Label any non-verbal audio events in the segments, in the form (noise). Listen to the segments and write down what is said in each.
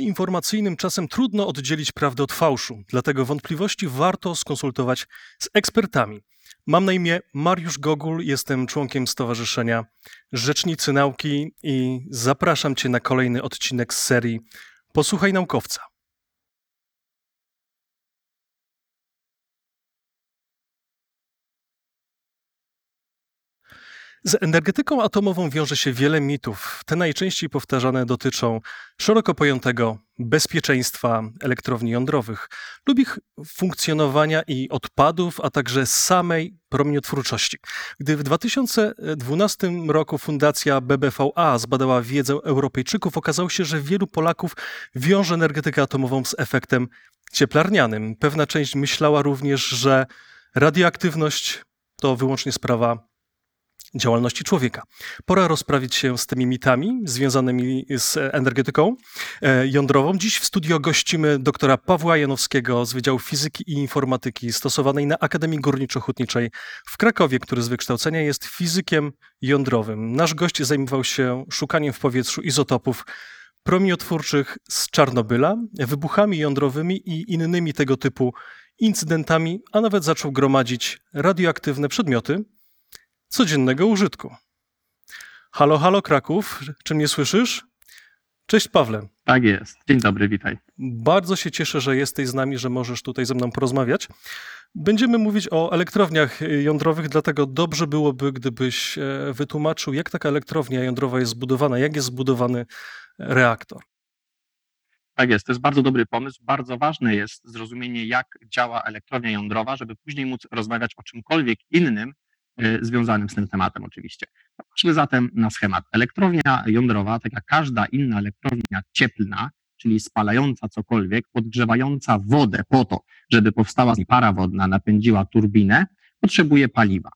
systemie informacyjnym czasem trudno oddzielić prawdę od fałszu, dlatego wątpliwości warto skonsultować z ekspertami. Mam na imię Mariusz Gogul, jestem członkiem Stowarzyszenia Rzecznicy Nauki i zapraszam Cię na kolejny odcinek z serii Posłuchaj Naukowca. Z energetyką atomową wiąże się wiele mitów. Te najczęściej powtarzane dotyczą szeroko pojętego bezpieczeństwa elektrowni jądrowych lub ich funkcjonowania i odpadów, a także samej promieniotwórczości. Gdy w 2012 roku Fundacja BBVA zbadała wiedzę Europejczyków, okazało się, że wielu Polaków wiąże energetykę atomową z efektem cieplarnianym. Pewna część myślała również, że radioaktywność to wyłącznie sprawa działalności człowieka. Pora rozprawić się z tymi mitami związanymi z energetyką e, jądrową. Dziś w studio gościmy doktora Pawła Janowskiego z Wydziału Fizyki i Informatyki stosowanej na Akademii Górniczo-Hutniczej w Krakowie, który z wykształcenia jest fizykiem jądrowym. Nasz gość zajmował się szukaniem w powietrzu izotopów promieniotwórczych z Czarnobyla, wybuchami jądrowymi i innymi tego typu incydentami, a nawet zaczął gromadzić radioaktywne przedmioty, codziennego użytku. Halo, halo Kraków, czy mnie słyszysz? Cześć Pawle. Tak jest. Dzień dobry, witaj. Bardzo się cieszę, że jesteś z nami, że możesz tutaj ze mną porozmawiać. Będziemy mówić o elektrowniach jądrowych, dlatego dobrze byłoby, gdybyś e, wytłumaczył, jak taka elektrownia jądrowa jest zbudowana, jak jest zbudowany reaktor. Tak jest, to jest bardzo dobry pomysł. Bardzo ważne jest zrozumienie, jak działa elektrownia jądrowa, żeby później móc rozmawiać o czymkolwiek innym, związanym z tym tematem oczywiście. Patrzmy zatem na schemat. Elektrownia jądrowa, tak jak każda inna elektrownia cieplna, czyli spalająca cokolwiek, podgrzewająca wodę po to, żeby powstała para wodna, napędziła turbinę, potrzebuje paliwa.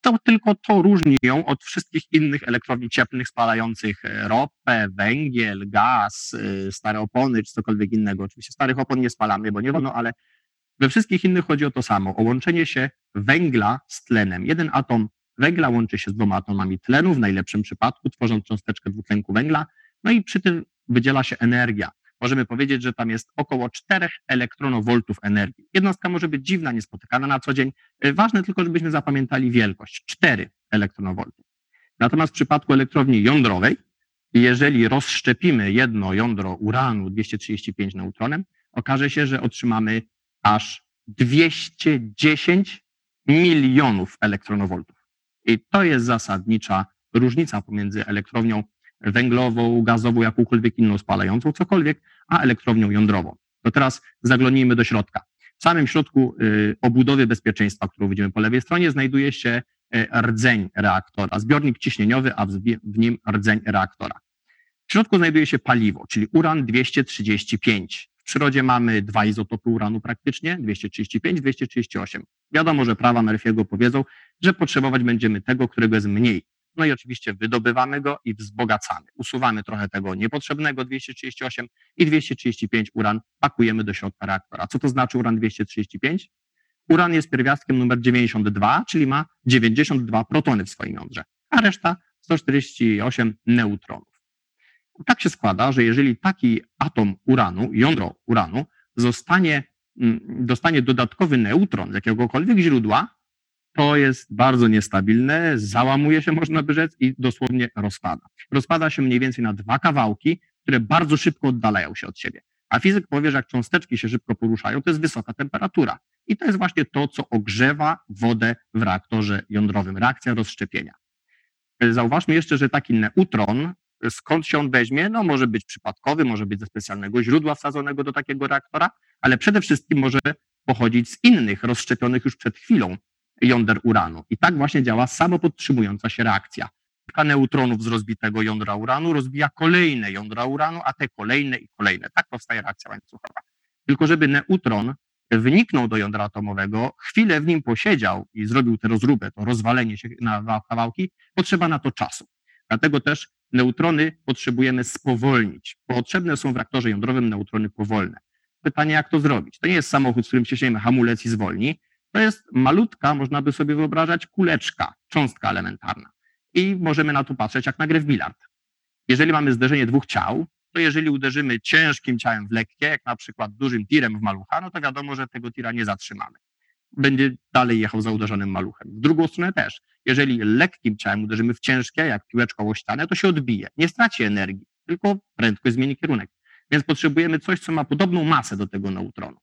To tylko to różni ją od wszystkich innych elektrowni cieplnych spalających e, ropę, węgiel, gaz, e, stare opony czy cokolwiek innego. Oczywiście starych opon nie spalamy, bo nie wolno, ale we wszystkich innych chodzi o to samo, o łączenie się węgla z tlenem. Jeden atom węgla łączy się z dwoma atomami tlenu, w najlepszym przypadku, tworząc cząsteczkę dwutlenku węgla, no i przy tym wydziela się energia. Możemy powiedzieć, że tam jest około 4 elektronowoltów energii. Jednostka może być dziwna, niespotykana na co dzień. Ważne tylko, żebyśmy zapamiętali wielkość 4 elektronowoltów. Natomiast w przypadku elektrowni jądrowej, jeżeli rozszczepimy jedno jądro uranu 235 neutronem, okaże się, że otrzymamy aż 210 milionów elektronowoltów. I to jest zasadnicza różnica pomiędzy elektrownią węglową, gazową, jakąkolwiek inną spalającą, cokolwiek, a elektrownią jądrową. To teraz zaglądnijmy do środka. W samym środku y, obudowy bezpieczeństwa, którą widzimy po lewej stronie, znajduje się y, rdzeń reaktora, zbiornik ciśnieniowy, a w nim rdzeń reaktora. W środku znajduje się paliwo, czyli uran 235. W przyrodzie mamy dwa izotopy uranu praktycznie, 235, 238. Wiadomo, że prawa Murphy'ego powiedzą, że potrzebować będziemy tego, którego jest mniej. No i oczywiście wydobywamy go i wzbogacamy. Usuwamy trochę tego niepotrzebnego 238 i 235 uran pakujemy do środka reaktora. Co to znaczy uran 235? Uran jest pierwiastkiem numer 92, czyli ma 92 protony w swoim jądrze, a reszta 148 neutronów tak się składa, że jeżeli taki atom uranu, jądro uranu, zostanie, mm, dostanie dodatkowy neutron z jakiegokolwiek źródła, to jest bardzo niestabilne, załamuje się, można by rzec, i dosłownie rozpada. Rozpada się mniej więcej na dwa kawałki, które bardzo szybko oddalają się od siebie. A fizyk powie, że jak cząsteczki się szybko poruszają, to jest wysoka temperatura. I to jest właśnie to, co ogrzewa wodę w reaktorze jądrowym, reakcja rozszczepienia. Zauważmy jeszcze, że taki neutron skąd się on weźmie? No może być przypadkowy, może być ze specjalnego źródła wsadzonego do takiego reaktora, ale przede wszystkim może pochodzić z innych, rozszczepionych już przed chwilą jąder uranu. I tak właśnie działa samopodtrzymująca się reakcja. Kilka neutronów z rozbitego jądra uranu rozbija kolejne jądra uranu, a te kolejne i kolejne. Tak powstaje reakcja łańcuchowa. Tylko żeby neutron wniknął do jądra atomowego, chwilę w nim posiedział i zrobił tę rozróbę, to rozwalenie się na kawałki, potrzeba na to czasu. Dlatego też neutrony potrzebujemy spowolnić. Potrzebne są w reaktorze jądrowym neutrony powolne. Pytanie, jak to zrobić? To nie jest samochód, z którym ciśniemy hamulec i zwolni. To jest malutka, można by sobie wyobrażać, kuleczka, cząstka elementarna. I możemy na to patrzeć jak na grę w bilard. Jeżeli mamy zderzenie dwóch ciał, to jeżeli uderzymy ciężkim ciałem w lekkie, jak na przykład dużym tirem w malucha, no to wiadomo, że tego tira nie zatrzymamy. Będzie dalej jechał za uderzonym maluchem. W drugą stronę też. Jeżeli lekkim ciałem uderzymy w ciężkie, jak piłeczką o ścianę, to się odbije. Nie straci energii, tylko prędkość zmieni kierunek. Więc potrzebujemy coś, co ma podobną masę do tego neutronu.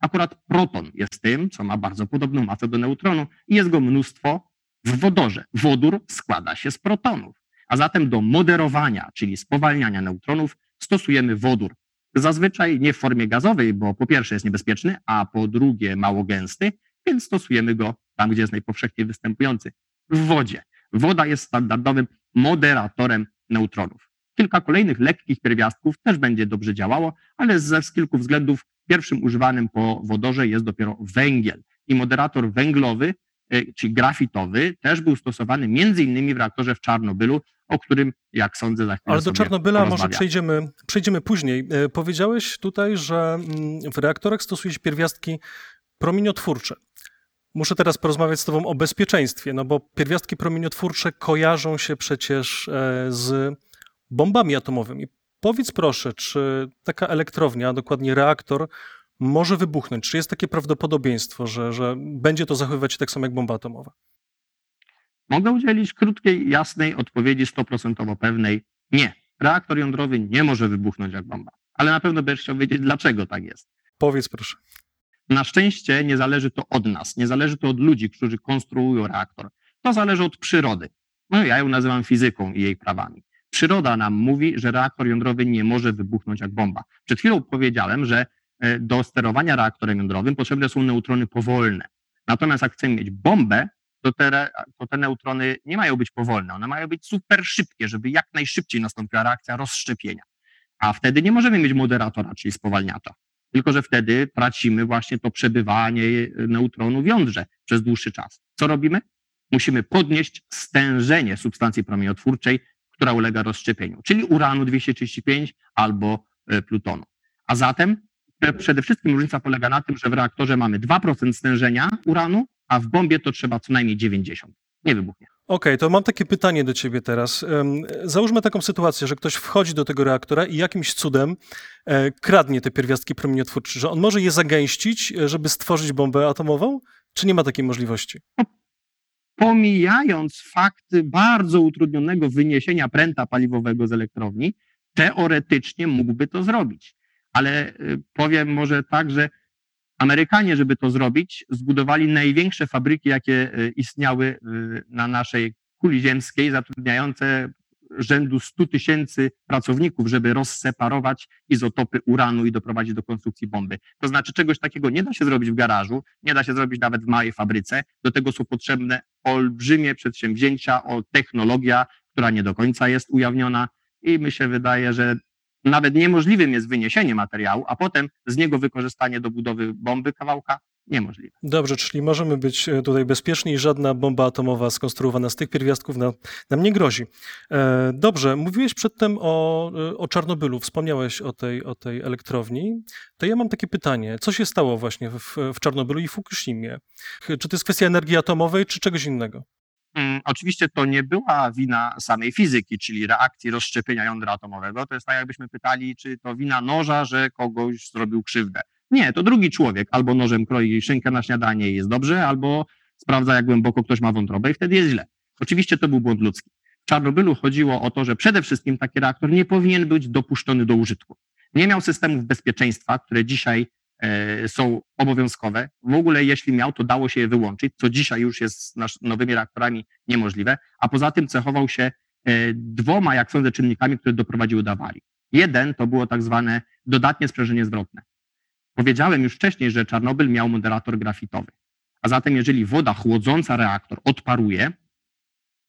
Akurat proton jest tym, co ma bardzo podobną masę do neutronu i jest go mnóstwo w wodorze. Wodór składa się z protonów. A zatem do moderowania, czyli spowalniania neutronów, stosujemy wodór. Zazwyczaj nie w formie gazowej, bo po pierwsze jest niebezpieczny, a po drugie mało gęsty, więc stosujemy go tam, gdzie jest najpowszechniej występujący w wodzie. Woda jest standardowym moderatorem neutronów. Kilka kolejnych lekkich pierwiastków też będzie dobrze działało, ale ze z kilku względów pierwszym używanym po wodorze jest dopiero węgiel. I moderator węglowy, e, czy grafitowy, też był stosowany między innymi w reaktorze w Czarnobylu, o którym, jak sądzę, za chwilę Ale do Czarnobyla może przejdziemy, przejdziemy później. E, powiedziałeś tutaj, że mm, w reaktorach stosuje się pierwiastki promieniotwórcze. Muszę teraz porozmawiać z Tobą o bezpieczeństwie, no bo pierwiastki promieniotwórcze kojarzą się przecież e, z bombami atomowymi. Powiedz proszę, czy taka elektrownia, dokładnie reaktor, może wybuchnąć? Czy jest takie prawdopodobieństwo, że, że będzie to zachowywać się tak samo jak bomba atomowa? Mogę udzielić krótkiej, jasnej odpowiedzi, stoprocentowo pewnej. Nie. Reaktor jądrowy nie może wybuchnąć jak bomba. Ale na pewno będziesz chciał wiedzieć, dlaczego tak jest. Powiedz proszę. Na szczęście nie zależy to od nas, nie zależy to od ludzi, którzy konstruują reaktor. To zależy od przyrody. No ja ją nazywam fizyką i jej prawami. Przyroda nam mówi, że reaktor jądrowy nie może wybuchnąć jak bomba. Przed chwilą powiedziałem, że e, do sterowania reaktorem jądrowym potrzebne są neutrony powolne. Natomiast jak chcemy mieć bombę, to te, to te neutrony nie mają być powolne, one mają być super szybkie, żeby jak najszybciej nastąpiła reakcja rozszczepienia. A wtedy nie możemy mieć moderatora, czyli spowalniacza. Tylko, że wtedy tracimy właśnie to przebywanie neutronu w jądrze przez dłuższy czas. Co robimy? Musimy podnieść stężenie substancji promieniotwórczej, która ulega rozszczepieniu, czyli uranu 235 albo e, plutonu. A zatem przede wszystkim różnica polega na tym, że w reaktorze mamy 2% stężenia uranu, a w bombie to trzeba co najmniej 90. Nie wybuchnie. Okej, okay, to mam takie pytanie do ciebie teraz. Załóżmy taką sytuację, że ktoś wchodzi do tego reaktora i jakimś cudem e, kradnie te pierwiastki promieniotwórcze, że on może je zagęścić, e, żeby stworzyć bombę atomową, czy nie ma takiej możliwości? Pomijając fakt bardzo utrudnionego wyniesienia pręta paliwowego z elektrowni, teoretycznie mógłby to zrobić. Ale e, powiem może tak, że Amerykanie, żeby to zrobić, zbudowali największe fabryki, jakie e, istniały e, na naszej kuli ziemskiej, zatrudniające rzędu 100 tysięcy pracowników, żeby rozseparować izotopy uranu i doprowadzić do konstrukcji bomby. To znaczy czegoś takiego nie da się zrobić w garażu, nie da się zrobić nawet w małej fabryce. Do tego są potrzebne olbrzymie przedsięwzięcia, o technologia, która nie do końca jest ujawniona i mi się wydaje, że nawet niemożliwym jest wyniesienie materiału, a potem z niego wykorzystanie do budowy bomby kawałka niemożliwe. Dobrze, czyli możemy być e, tutaj bezpieczni i żadna bomba atomowa skonstruowana z tych pierwiastków nam, nam nie grozi. E, dobrze, mówiłeś przedtem o, e, o Czarnobylu, wspomniałeś o tej, o tej elektrowni. To ja mam takie pytanie, co się stało właśnie w, w Czarnobylu i Fukushimie? Czy to jest kwestia energii atomowej, czy czegoś innego? Mm, oczywiście to nie była wina samej fizyki, czyli reakcji rozszczepienia jądra atomowego. To jest tak, jakbyśmy pytali, czy to wina noża, że kogoś zrobił krzywdę. Nie, to drugi człowiek albo nożem kroi szynkę na śniadanie i jest dobrze, albo sprawdza, jak głęboko ktoś ma wątrobę i wtedy jest źle. Oczywiście to był błąd ludzki. W Czarnobylu chodziło o to, że przede wszystkim taki reaktor nie powinien być dopuszczony do użytku. Nie miał systemów bezpieczeństwa, które dzisiaj są obowiązkowe. W ogóle jeśli miał, to dało się je wyłączyć, co dzisiaj już jest z nowymi reaktorami niemożliwe, a poza tym cechował się e, dwoma, jak sądzę, czynnikami, które doprowadziły do awarii. Jeden to było tak zwane dodatnie sprzężenie zwrotne. Powiedziałem już wcześniej, że Czarnobyl miał moderator grafitowy. A zatem, jeżeli woda chłodząca reaktor odparuje,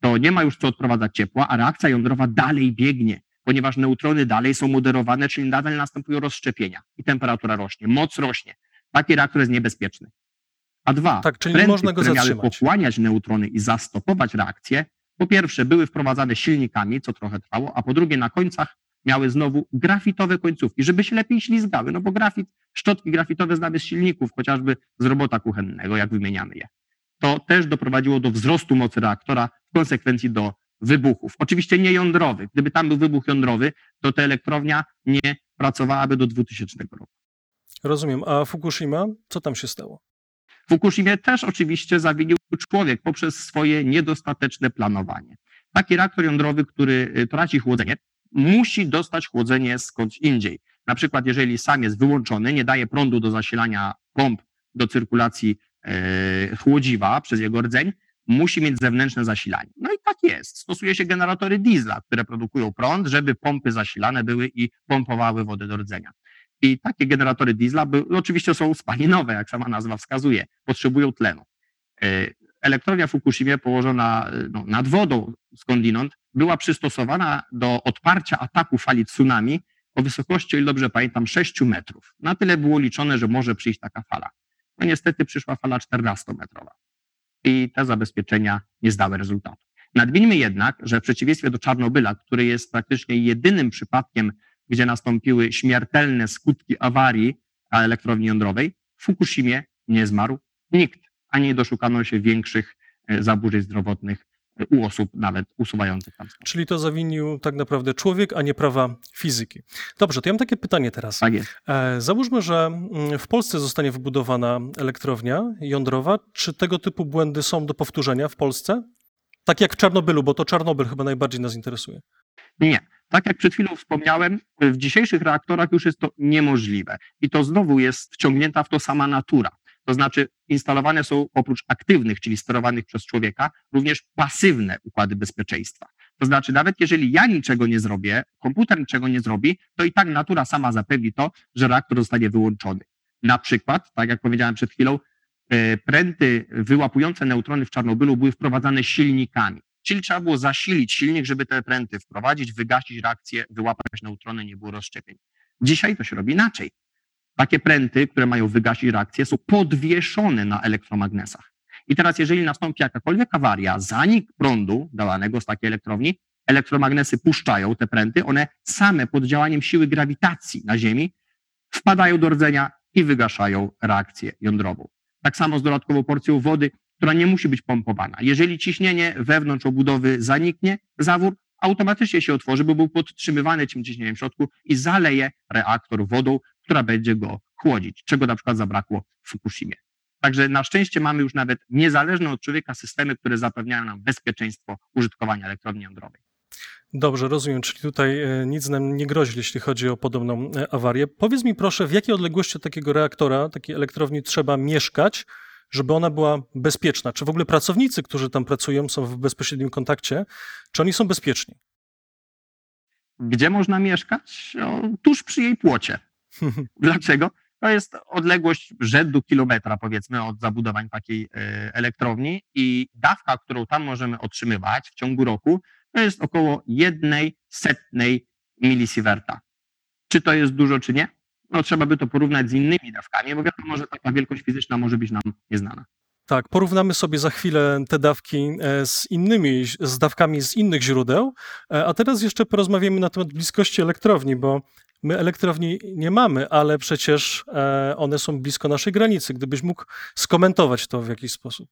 to nie ma już co odprowadzać ciepła, a reakcja jądrowa dalej biegnie ponieważ neutrony dalej są moderowane, czyli nadal następują rozszczepienia i temperatura rośnie, moc rośnie. Taki reaktor jest niebezpieczny. A dwa, tak, czyli pręty, można go które zatrzymać. miały pochłaniać neutrony i zastopować reakcję, po pierwsze były wprowadzane silnikami, co trochę trwało, a po drugie na końcach miały znowu grafitowe końcówki, żeby się lepiej ślizgały, no bo grafit, szczotki grafitowe znamy z silników, chociażby z robota kuchennego, jak wymieniamy je. To też doprowadziło do wzrostu mocy reaktora, w konsekwencji do wybuchów. Oczywiście nie jądrowych. Gdyby tam był wybuch jądrowy, to ta elektrownia nie pracowałaby do 2000 roku. Rozumiem. A Fukushima, co tam się stało? W Fukushimie też oczywiście zawinił człowiek poprzez swoje niedostateczne planowanie. Taki reaktor jądrowy, który y, traci chłodzenie, musi dostać chłodzenie skądś indziej. Na przykład, jeżeli sam jest wyłączony, nie daje prądu do zasilania pomp do cyrkulacji e, chłodziwa przez jego rdzeń, musi mieć zewnętrzne zasilanie. No i tak jest. Stosuje się generatory diesla, które produkują prąd, żeby pompy zasilane były i pompowały wodę do rdzenia. I takie generatory diesla by, oczywiście są spalinowe, jak sama nazwa wskazuje, potrzebują tlenu. E, elektrownia w Fukushimie położona e, no, nad wodą skądinąd była przystosowana do odparcia ataku fali tsunami o wysokości, o ile dobrze pamiętam, 6 metrów. Na tyle było liczone, że może przyjść taka fala. No niestety przyszła fala 14-metrowa i te zabezpieczenia nie zdały rezultatu. Nadmieńmy jednak, że w przeciwieństwie do Czarnobyla, który jest praktycznie jedynym przypadkiem, gdzie nastąpiły śmiertelne skutki awarii elektrowni jądrowej, w Fukushimie nie zmarł nikt, ani nie doszukano się większych e, zaburzeń zdrowotnych u osób nawet usuwających tam. Czyli to zawinił tak naprawdę człowiek, a nie prawa fizyki. Dobrze, to ja mam takie pytanie teraz. Tak jest. E, załóżmy, że mm, w Polsce zostanie wybudowana elektrownia jądrowa. Czy tego typu błędy są do powtórzenia w Polsce? Tak jak w Czarnobylu, bo to Czarnobyl chyba najbardziej nas interesuje. Nie. Tak jak przed chwilą wspomniałem, w dzisiejszych reaktorach już jest to niemożliwe. I to znowu jest wciągnięta w to sama natura. To znaczy instalowane są oprócz aktywnych, czyli sterowanych przez człowieka, również pasywne układy bezpieczeństwa. To znaczy, nawet jeżeli ja niczego nie zrobię, komputer niczego nie zrobi, to i tak natura sama zapewni to, że reaktor zostanie wyłączony. Na przykład, tak jak powiedziałem przed chwilą, e, pręty wyłapujące neutrony w Czarnobylu były wprowadzane silnikami. Czyli trzeba było zasilić silnik, żeby te pręty wprowadzić, wygasić reakcję, wyłapać neutrony, nie było rozszczepień. Dzisiaj to się robi inaczej. Takie pręty, które mają wygasić reakcję, są podwieszone na elektromagnesach. I teraz, jeżeli nastąpi jakakolwiek awaria, zanik prądu dawanego z takiej elektrowni, elektromagnesy puszczają te pręty, one same pod działaniem siły grawitacji na Ziemi wpadają do rdzenia i wygaszają reakcję jądrową. Tak samo z dodatkową porcją wody, która nie musi być pompowana. Jeżeli ciśnienie wewnątrz obudowy zaniknie, zawór automatycznie się otworzy, bo był podtrzymywany tym ciśnieniem w środku i zaleje reaktor wodą, która będzie go chłodzić, czego na przykład zabrakło w Fukushimie. Także na szczęście mamy już nawet niezależne od człowieka systemy, które zapewniają nam bezpieczeństwo użytkowania elektrowni jądrowej. Dobrze, rozumiem, czyli tutaj e, nic nam nie grozi, jeśli chodzi o podobną e, awarię. Powiedz mi proszę, w jakiej odległości od takiego reaktora, takiej elektrowni trzeba mieszkać, żeby ona była bezpieczna? Czy w ogóle pracownicy, którzy tam pracują, są w bezpośrednim kontakcie, czy oni są bezpieczni? Gdzie można mieszkać? O, tuż przy jej płocie. (laughs) Dlaczego? To jest odległość rzędu kilometra, powiedzmy, od zabudowań takiej e, elektrowni i dawka, którą tam możemy otrzymywać w ciągu roku, to jest około jednej setnej milisieverta. Czy to jest dużo, czy nie? No trzeba by to porównać z innymi dawkami, bo wiadomo, że taka wielkość fizyczna może być nam nieznana. Tak, porównamy sobie za chwilę te dawki e, z innymi, z dawkami z innych źródeł, e, a teraz jeszcze porozmawiamy na temat bliskości elektrowni, bo My elektrowni nie mamy, ale przecież e, one są blisko naszej granicy. Gdybyś mógł skomentować to w jakiś sposób.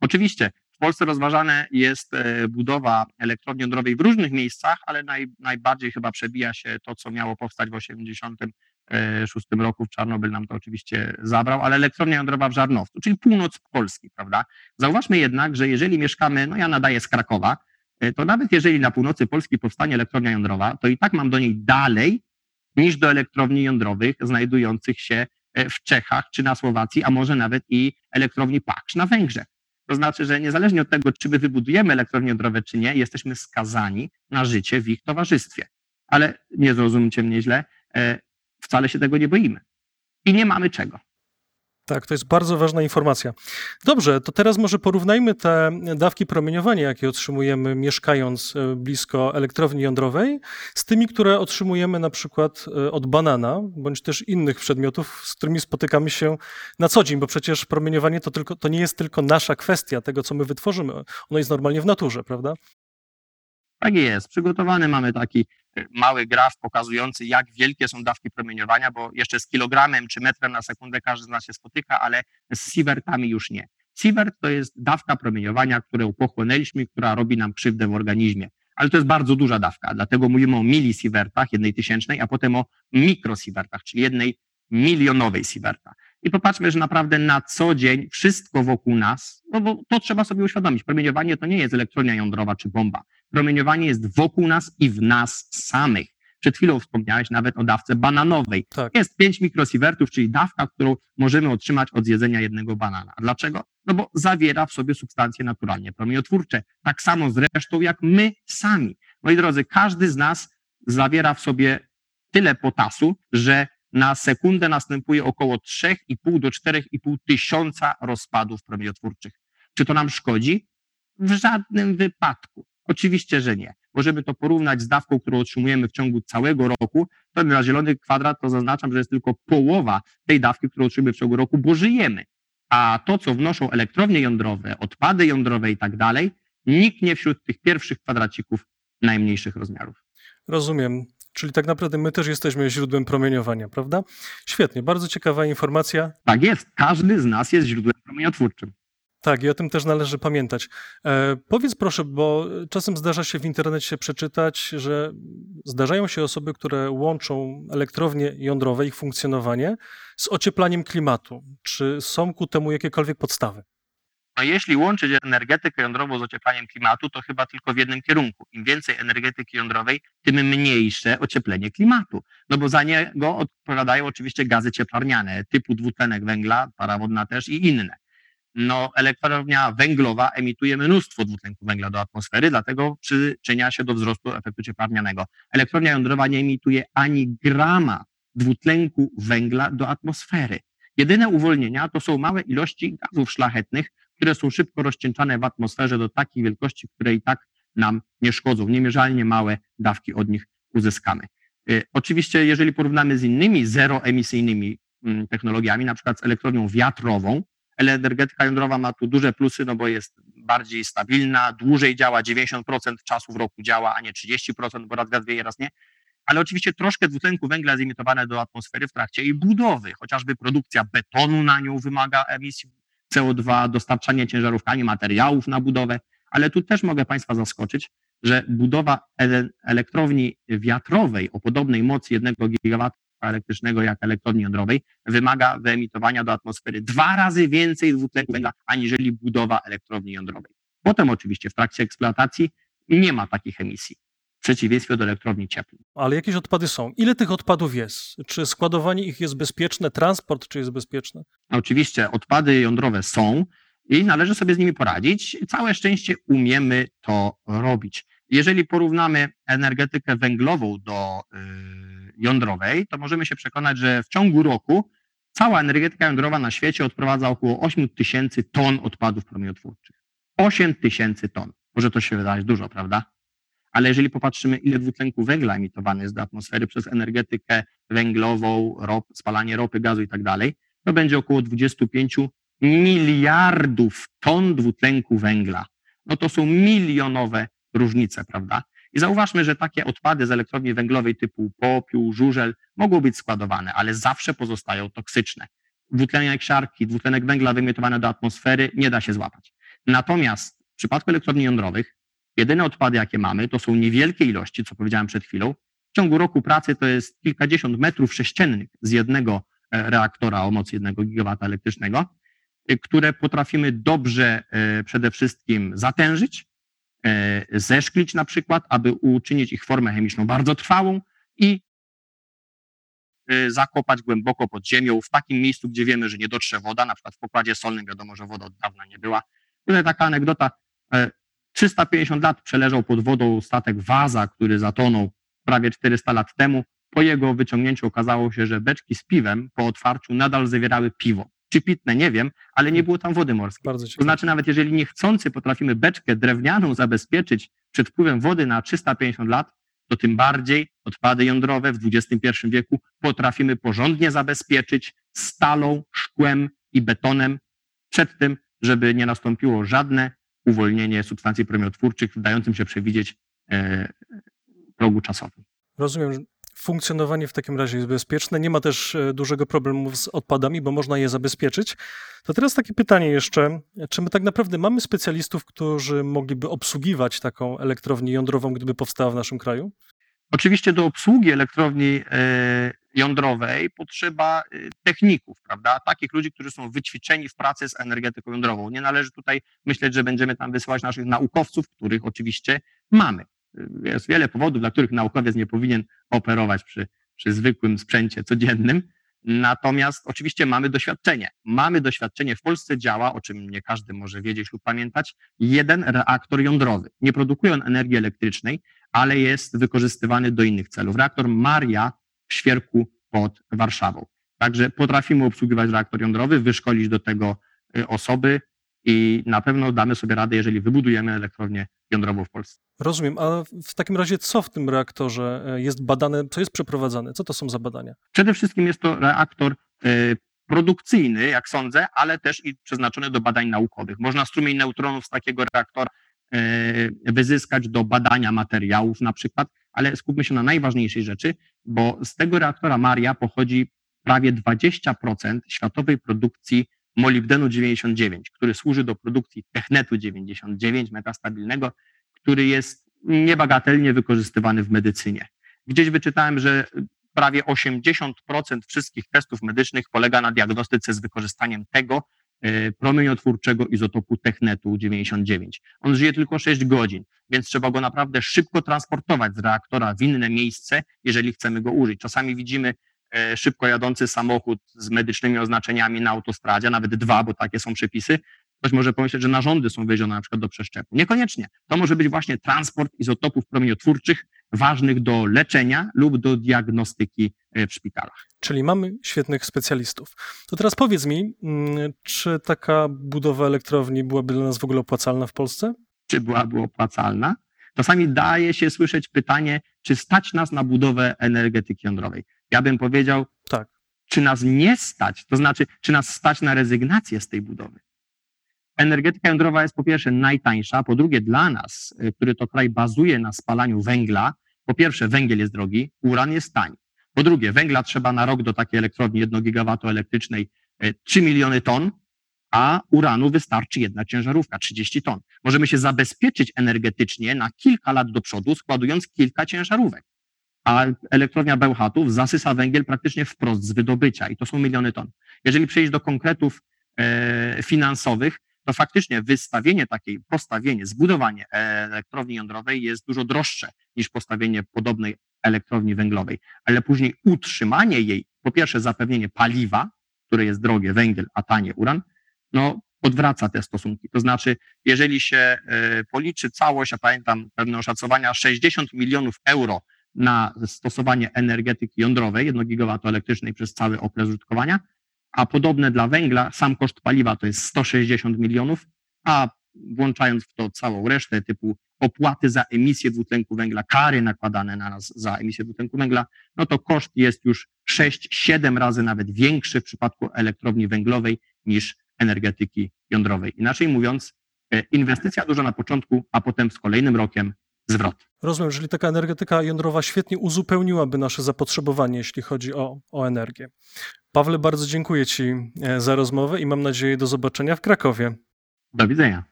Oczywiście. W Polsce rozważane jest e, budowa elektrowni jądrowej w różnych miejscach, ale naj, najbardziej chyba przebija się to, co miało powstać w 1986 roku. W Czarnobyl nam to oczywiście zabrał, ale elektrownia jądrowa w Żarnowcu, czyli północ Polski, prawda? Zauważmy jednak, że jeżeli mieszkamy, no ja nadaję z Krakowa, E, to nawet jeżeli na północy Polski powstanie elektrownia jądrowa, to i tak mam do niej dalej niż do elektrowni jądrowych znajdujących się e, w Czechach czy na Słowacji, a może nawet i elektrowni Paksz na Węgrzech. To znaczy, że niezależnie od tego, czy my wybudujemy elektrownie jądrowe, czy nie, jesteśmy skazani na życie w ich towarzystwie. Ale nie zrozumcie mnie źle, e, wcale się tego nie boimy. I nie mamy czego. Tak, to jest bardzo ważna informacja. Dobrze, to teraz może porównajmy te dawki promieniowania, jakie otrzymujemy mieszkając e, blisko elektrowni jądrowej, z tymi, które otrzymujemy na przykład e, od banana, bądź też innych przedmiotów, z którymi spotykamy się na co dzień, bo przecież promieniowanie to, tylko, to nie jest tylko nasza kwestia tego, co my wytworzymy. Ono jest normalnie w naturze, prawda? Tak jest. Przygotowany mamy taki mały graf pokazujący, jak wielkie są dawki promieniowania, bo jeszcze z kilogramem czy metrem na sekundę każdy z nas się spotyka, ale z sievertami już nie. Sievert to jest dawka promieniowania, którą pochłonęliśmy, która robi nam krzywdę w organizmie. Ale to jest bardzo duża dawka, dlatego mówimy o milisievertach, jednej tysięcznej, a potem o mikrosievertach, czyli jednej milionowej sieverta. I popatrzmy, że naprawdę na co dzień wszystko wokół nas, no bo to trzeba sobie uświadomić, promieniowanie to nie jest elektronia jądrowa czy bomba. Promieniowanie jest wokół nas i w nas samych. Przed chwilą wspomniałeś nawet o dawce bananowej. Tak. Jest 5 mikrosievertów, czyli dawka, którą możemy otrzymać od zjedzenia jednego banana. Dlaczego? No bo zawiera w sobie substancje naturalnie promieniotwórcze. Tak samo zresztą jak my sami. Moi drodzy, każdy z nas zawiera w sobie tyle potasu, że na sekundę następuje około 3,5 do 4,5 tysiąca rozpadów promieniotwórczych. Czy to nam szkodzi? W żadnym wypadku. Oczywiście, że nie. Możemy to porównać z dawką, którą otrzymujemy w ciągu całego roku. To na zielony kwadrat to zaznaczam, że jest tylko połowa tej dawki, którą otrzymujemy w ciągu roku, bo żyjemy. A to, co wnoszą elektrownie jądrowe, odpady jądrowe i tak dalej, niknie wśród tych pierwszych kwadracików najmniejszych rozmiarów. Rozumiem. Czyli tak naprawdę my też jesteśmy źródłem promieniowania, prawda? Świetnie, bardzo ciekawa informacja. Tak jest, każdy z nas jest źródłem promieniotwórczym. Tak, i o tym też należy pamiętać. E, powiedz proszę, bo czasem zdarza się w internecie przeczytać, że zdarzają się osoby, które łączą elektrownie jądrowe, ich funkcjonowanie z ocieplaniem klimatu. Czy są ku temu jakiekolwiek podstawy? No jeśli łączyć energetykę jądrową z ocieplaniem klimatu, to chyba tylko w jednym kierunku. Im więcej energetyki jądrowej, tym mniejsze ocieplenie klimatu. No bo za niego odpowiadają oczywiście gazy cieplarniane typu dwutlenek węgla, para wodna też i inne no, elektrownia węglowa emituje mnóstwo dwutlenku węgla do atmosfery, dlatego przyczynia się do wzrostu efektu cieplarnianego. Elektrownia jądrowa nie emituje ani grama dwutlenku węgla do atmosfery. Jedyne uwolnienia to są małe ilości gazów szlachetnych, które są szybko rozcieńczane w atmosferze do takiej wielkości, które i tak nam nie szkodzą. Niemierzalnie małe dawki od nich uzyskamy. Y, oczywiście, jeżeli porównamy z innymi zeroemisyjnymi mm, technologiami, na przykład z elektrownią wiatrową, Energetyka jądrowa ma tu duże plusy, no bo jest bardziej stabilna, dłużej działa, 90% czasu w roku działa, a nie 30%, bo raz gaz wieje, raz nie. Ale oczywiście troszkę dwutlenku węgla jest emitowane do atmosfery w trakcie jej budowy. Chociażby produkcja betonu na nią wymaga emisji CO2, dostarczanie ciężarówkami materiałów na budowę. Ale tu też mogę Państwa zaskoczyć, że budowa elektrowni wiatrowej o podobnej mocy 1 gigawata elektrycznego jak elektrowni jądrowej wymaga wyemitowania do atmosfery dwa razy więcej dwutlenku węgla, aniżeli budowa elektrowni jądrowej. Potem oczywiście w trakcie eksploatacji nie ma takich emisji. W przeciwieństwie do elektrowni cieplnej. Ale jakieś odpady są. Ile tych odpadów jest? Czy składowanie ich jest bezpieczne? Transport czy jest bezpieczny? Oczywiście odpady jądrowe są i należy sobie z nimi poradzić. Całe szczęście umiemy to robić. Jeżeli porównamy energetykę węglową do yy, jądrowej, to możemy się przekonać, że w ciągu roku cała energetyka jądrowa na świecie odprowadza około 8 tysięcy ton odpadów promieniotwórczych. 8 tysięcy ton. Może to się wydawać dużo, prawda? Ale jeżeli popatrzymy, ile dwutlenku węgla emitowane jest do atmosfery przez energetykę węglową, rop, spalanie ropy, gazu i tak dalej, to będzie około 25 miliardów ton dwutlenku węgla. No to są milionowe różnice, prawda? I zauważmy, że takie odpady z elektrowni węglowej typu popiół, żużel mogą być składowane, ale zawsze pozostają toksyczne. Dwutlenek siarki, dwutlenek węgla wymiotowane do atmosfery nie da się złapać. Natomiast w przypadku elektrowni jądrowych jedyne odpady, jakie mamy, to są niewielkie ilości, co powiedziałem przed chwilą. W ciągu roku pracy to jest kilkadziesiąt metrów sześciennych z jednego e, reaktora o mocy jednego gigawata elektrycznego, e, które potrafimy dobrze e, przede wszystkim zatężyć, zeszklić na przykład, aby uczynić ich formę chemiczną bardzo trwałą i zakopać głęboko pod ziemią, w takim miejscu, gdzie wiemy, że nie dotrze woda, na przykład w pokładzie solnym, wiadomo, że woda od dawna nie była. Tutaj taka anegdota, 350 e, lat przeleżał pod wodą statek Waza, który zatonął prawie 400 lat temu. Po jego wyciągnięciu okazało się, że beczki z piwem po otwarciu nadal zawierały piwo czy pitne, nie wiem, ale nie było tam wody morskiej. Bardzo to znaczy, nawet jeżeli niechcący potrafimy beczkę drewnianą zabezpieczyć przed wpływem wody na 350 lat, to tym bardziej odpady jądrowe w XXI wieku potrafimy porządnie zabezpieczyć stalą, szkłem i betonem przed tym, żeby nie nastąpiło żadne uwolnienie substancji promieniotwórczych w dającym się przewidzieć e, progu czasowym. Rozumiem. funkcjonowanie w takim razie jest bezpieczne. Nie ma też e, dużego problemu z odpadami, bo można je zabezpieczyć. To teraz takie pytanie jeszcze, czy my tak naprawdę mamy specjalistów, którzy mogliby obsługiwać taką elektrownię jądrową, gdyby powstała w naszym kraju? Oczywiście do obsługi elektrowni e, jądrowej potrzeba e, techników, prawda? Takich ludzi, którzy są wyćwiczeni w pracy z energetyką jądrową. Nie należy tutaj myśleć, że będziemy tam wysyłać naszych naukowców, których oczywiście mamy. Jest wiele powodów, dla których naukowiec nie powinien operować przy, przy zwykłym sprzęcie codziennym. Natomiast oczywiście mamy doświadczenie. Mamy doświadczenie. W Polsce działa, o czym nie każdy może wiedzieć lub pamiętać, jeden reaktor jądrowy. Nie produkuje on energii elektrycznej, ale jest wykorzystywany do innych celów. Reaktor Maria w Świerku pod Warszawą. Także potrafimy obsługiwać reaktor jądrowy, wyszkolić do tego y, osoby i na pewno damy sobie radę, jeżeli wybudujemy elektrownię jądrową w Polsce. Rozumiem, a w takim razie co w tym reaktorze e, jest badane, co jest przeprowadzane? Co to są za badania? Przede wszystkim jest to reaktor y, produkcyjny, jak sądzę, ale też i przeznaczony do badań naukowych. Można strumień neutronów z takiego reaktora wyzyskać do badania materiałów na przykład, ale skupmy się na najważniejszej rzeczy, bo z tego reaktora Maria pochodzi prawie 20% światowej produkcji molibdenu 99, który służy do produkcji technetu 99 metastabilnego, który jest niebagatelnie wykorzystywany w medycynie. Gdzieś wyczytałem, że prawie 80% wszystkich testów medycznych polega na diagnostyce z wykorzystaniem tego, E, promieniotwórczego izotopu technetu 99. On żyje tylko 6 godzin, więc trzeba go naprawdę szybko transportować z reaktora w inne miejsce, jeżeli chcemy go użyć. Czasami widzimy e, szybko jadący samochód z medycznymi oznaczeniami na autostradzie, nawet dwa, bo takie są przepisy. Ktoś może pomyśleć, że narządy są wiezione na przykład do przeszczepu. Niekoniecznie. To może być właśnie transport izotopów promieniotwórczych ważnych do leczenia lub do diagnostyki e, w szpitalach. Czyli mamy świetnych specjalistów. To teraz powiedz mi, mm, czy taka budowa elektrowni byłaby dla nas w ogóle opłacalna w Polsce? Czy byłaby opłacalna? Czasami daje się słyszeć pytanie, czy stać nas na budowę energetyki jądrowej. Ja bym powiedział, tak. czy nas nie stać, to znaczy, czy nas stać na rezygnację z tej budowy. Energetyka jądrowa jest po pierwsze najtańsza, po drugie dla nas, y, który to kraj bazuje na spalaniu węgla, po pierwsze węgiel jest drogi, uran jest tani. Po drugie, węgla trzeba na rok do takiej elektrowni 1 gigawatu elektrycznej 3 e, miliony ton, a uranu wystarczy jedna ciężarówka, 30 ton. Możemy się zabezpieczyć energetycznie na kilka lat do przodu, składując kilka ciężarówek. A elektrownia Bełchatów zasysa węgiel praktycznie wprost z wydobycia i to są miliony ton. Jeżeli przejść do konkretów e, finansowych, to faktycznie wystawienie takiej, postawienie, zbudowanie elektrowni jądrowej jest dużo droższe niż postawienie podobnej elektrowni węglowej, ale później utrzymanie jej, po pierwsze zapewnienie paliwa, które jest drogie, węgiel, a tanie uran, no odwraca te stosunki. To znaczy, jeżeli się e, policzy całość, a pamiętam pewne oszacowania, 60 milionów euro na stosowanie energetyki jądrowej, 1 gigawatu elektrycznej przez cały okres użytkowania, a podobne dla węgla, sam koszt paliwa to jest 160 milionów, a włączając w to całą resztę typu opłaty za emisję dwutlenku węgla, kary nakładane na nas za emisję dwutlenku węgla, no to koszt jest już 6-7 razy nawet większy w przypadku elektrowni węglowej niż energetyki jądrowej. Inaczej mówiąc, e, inwestycja duża na początku, a potem z kolejnym rokiem zwrot. Rozumiem, jeżeli taka energetyka jądrowa świetnie uzupełniłaby nasze zapotrzebowanie, jeśli chodzi o, o energię. Pawle, bardzo dziękuję Ci e, za rozmowę i mam nadzieję do zobaczenia w Krakowie. Do widzenia.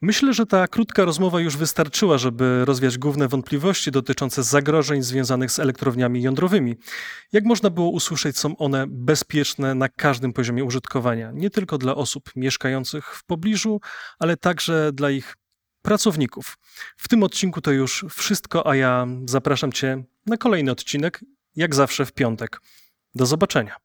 Myślę, że ta krótka rozmowa już wystarczyła, żeby rozwiać główne wątpliwości dotyczące zagrożeń związanych z elektrowniami jądrowymi. Jak można było usłyszeć, są one bezpieczne na każdym poziomie użytkowania, nie tylko dla osób mieszkających w pobliżu, ale także dla ich pracowników. W tym odcinku to już wszystko, a ja zapraszam Cię na kolejny odcinek, jak zawsze w piątek. Do zobaczenia.